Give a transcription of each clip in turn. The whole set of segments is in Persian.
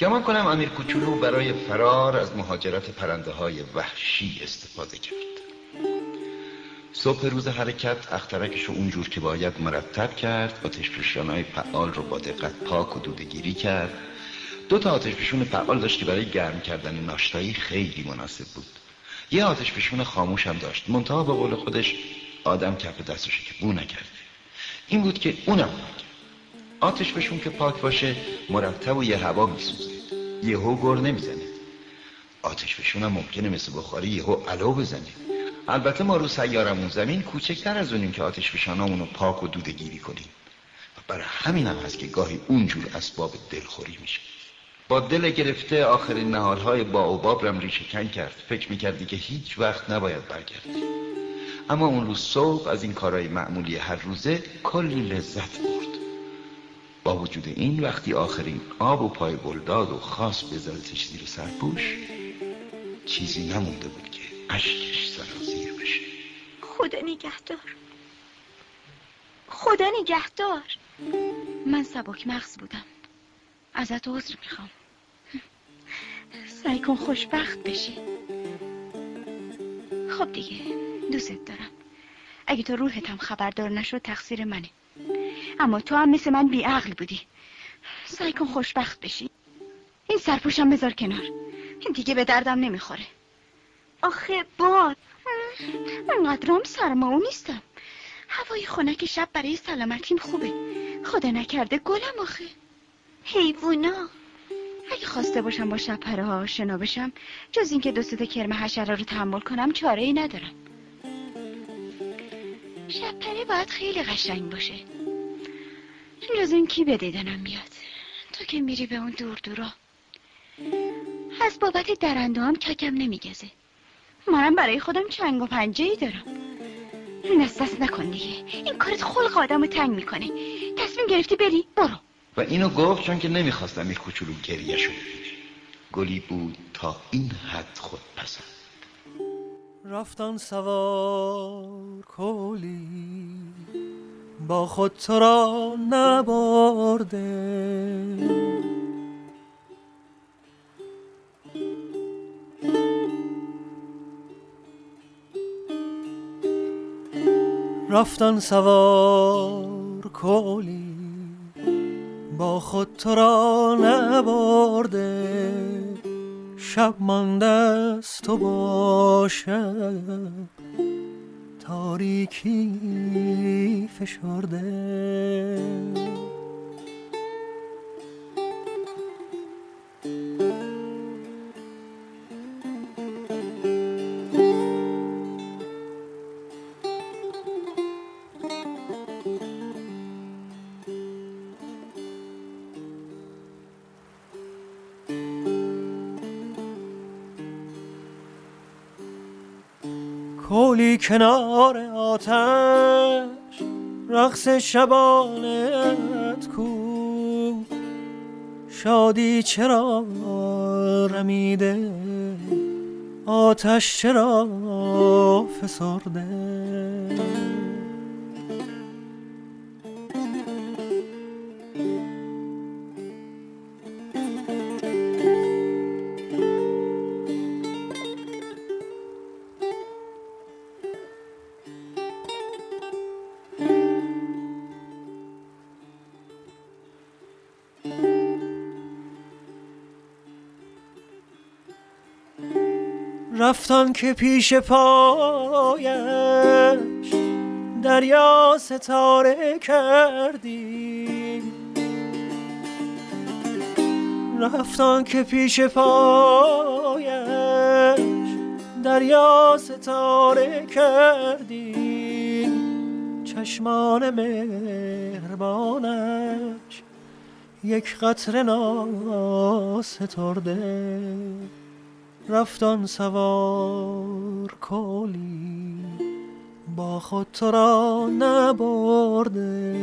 گمان کنم امیر کوچولو برای فرار از مهاجرت پرنده های وحشی استفاده کرد. صبح روز حرکت اخترکش رو اونجور که باید مرتب کرد آتش های فعال رو با دقت پاک و دودگیری کرد. دو تا آتش فعال داشت که برای گرم کردن ناشتایی خیلی مناسب بود. یه آتش فشون خاموش هم داشت. منتها به قول خودش آدم کف دستشه که بو نکرده. این بود که اونم آتش فشون که پاک باشه مرتب و یه هوا میسوزه. یهو گر نمی‌زنه. آتش فشون هم ممکنه مثل بخاری یهو علو بزنه. البته ما رو سیارمون زمین کوچکتر از اونیم که آتش فشانامون رو پاک و دودگیری کنیم. و برای همین هم هست که گاهی اونجور اسباب دلخوری میشه. با دل گرفته آخرین نهالهای با و باب ریشه کن کرد. فکر می‌کردی که هیچ وقت نباید برگردی. اما اون روز صبح از این کارهای معمولی هر روزه کلی لذت برد. وجود این وقتی آخرین آب و پای بلداد و خاص بذارتش زیر سرپوش چیزی نمونده بود که اشکش سرازیر بشه. خدا نگهدار. خدا نگهدار. من سبک مغز بودم. ازت عذر می‌خوام. سعی کن خوشبخت بشی. خب دیگه دوست دارم. اگه تو روحت هم خبردار نشد تقصیر منه. اما تو هم مثل من بیعقل بودی. سعی کن خوشبخت بشی. این سرپوشم بذار کنار. این دیگه به دردم نمی‌خوره. آخه باد. انقدرام سرماو نیستم. هوای خنک شب برای سلامتیم خوبه. خدا نکرده گلم آخه. حیوونا. اگه خواسته باشم با شپره ها آشنا بشم جز اینکه دو تا کرم حشره رو تحمل کنم چاره ای ندارم. شپره باید خیلی قشنگ باشه. جز این کی به دیدنم میاد؟ تو که میری به اون دور دورا. از بابت درنده هم ککم نمیگزه. منم برای خودم چنگ و پنجه ای دارم. دست دست نکن دیگه. این کارت خلق آدم رو تنگ می‌کنه. تصمیم گرفتی بری؟ برو. و اینو گفت چون که نمی‌خواستم یک کوچولو گریه شده گلی بود تا این حد خود پسند رفتن سوار با خود تو را نبرده. رفتن سوار کولی با خود تو را نبرده. شب مانده است تو باشد تاریکی فشرده. کولی کنار آتش رقص شبانت کو. شادی چرا رمیده؟ آتش چرا فسرده؟ رفتان که پیش پایش دریا ستاره کردی. رفتان که پیش پایش دریا ستاره کردی. چشمان مهربانش یک قطره ناسترده. رفتان سوار کلی با خود تو را نبرده.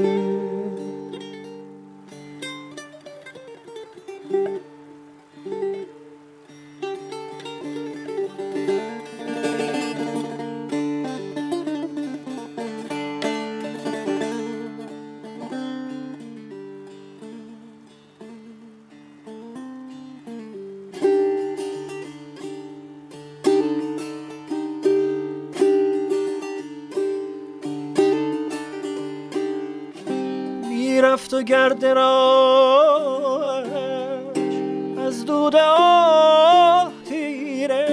رفت و گرد را از دود آه تیره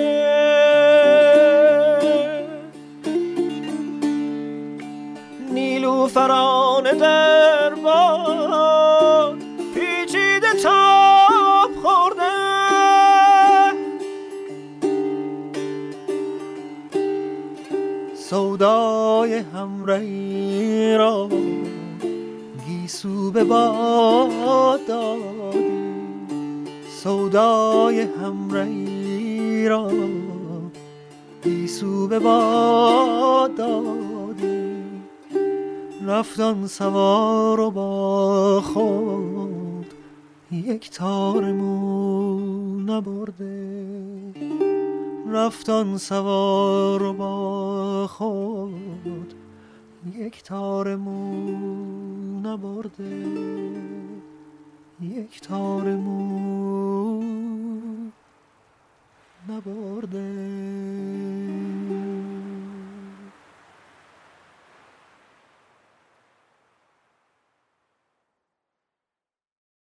نیلو فران در باد پیچیده تاب خورده. سودای همرهی را گیسو به باد دادی سودای همرهی را گیسو به باد دادی رفتان سوار و با خود یک تار مو نبرده. رفتان سوار و با خود یک تار مو نبرده یک تار مو نبرده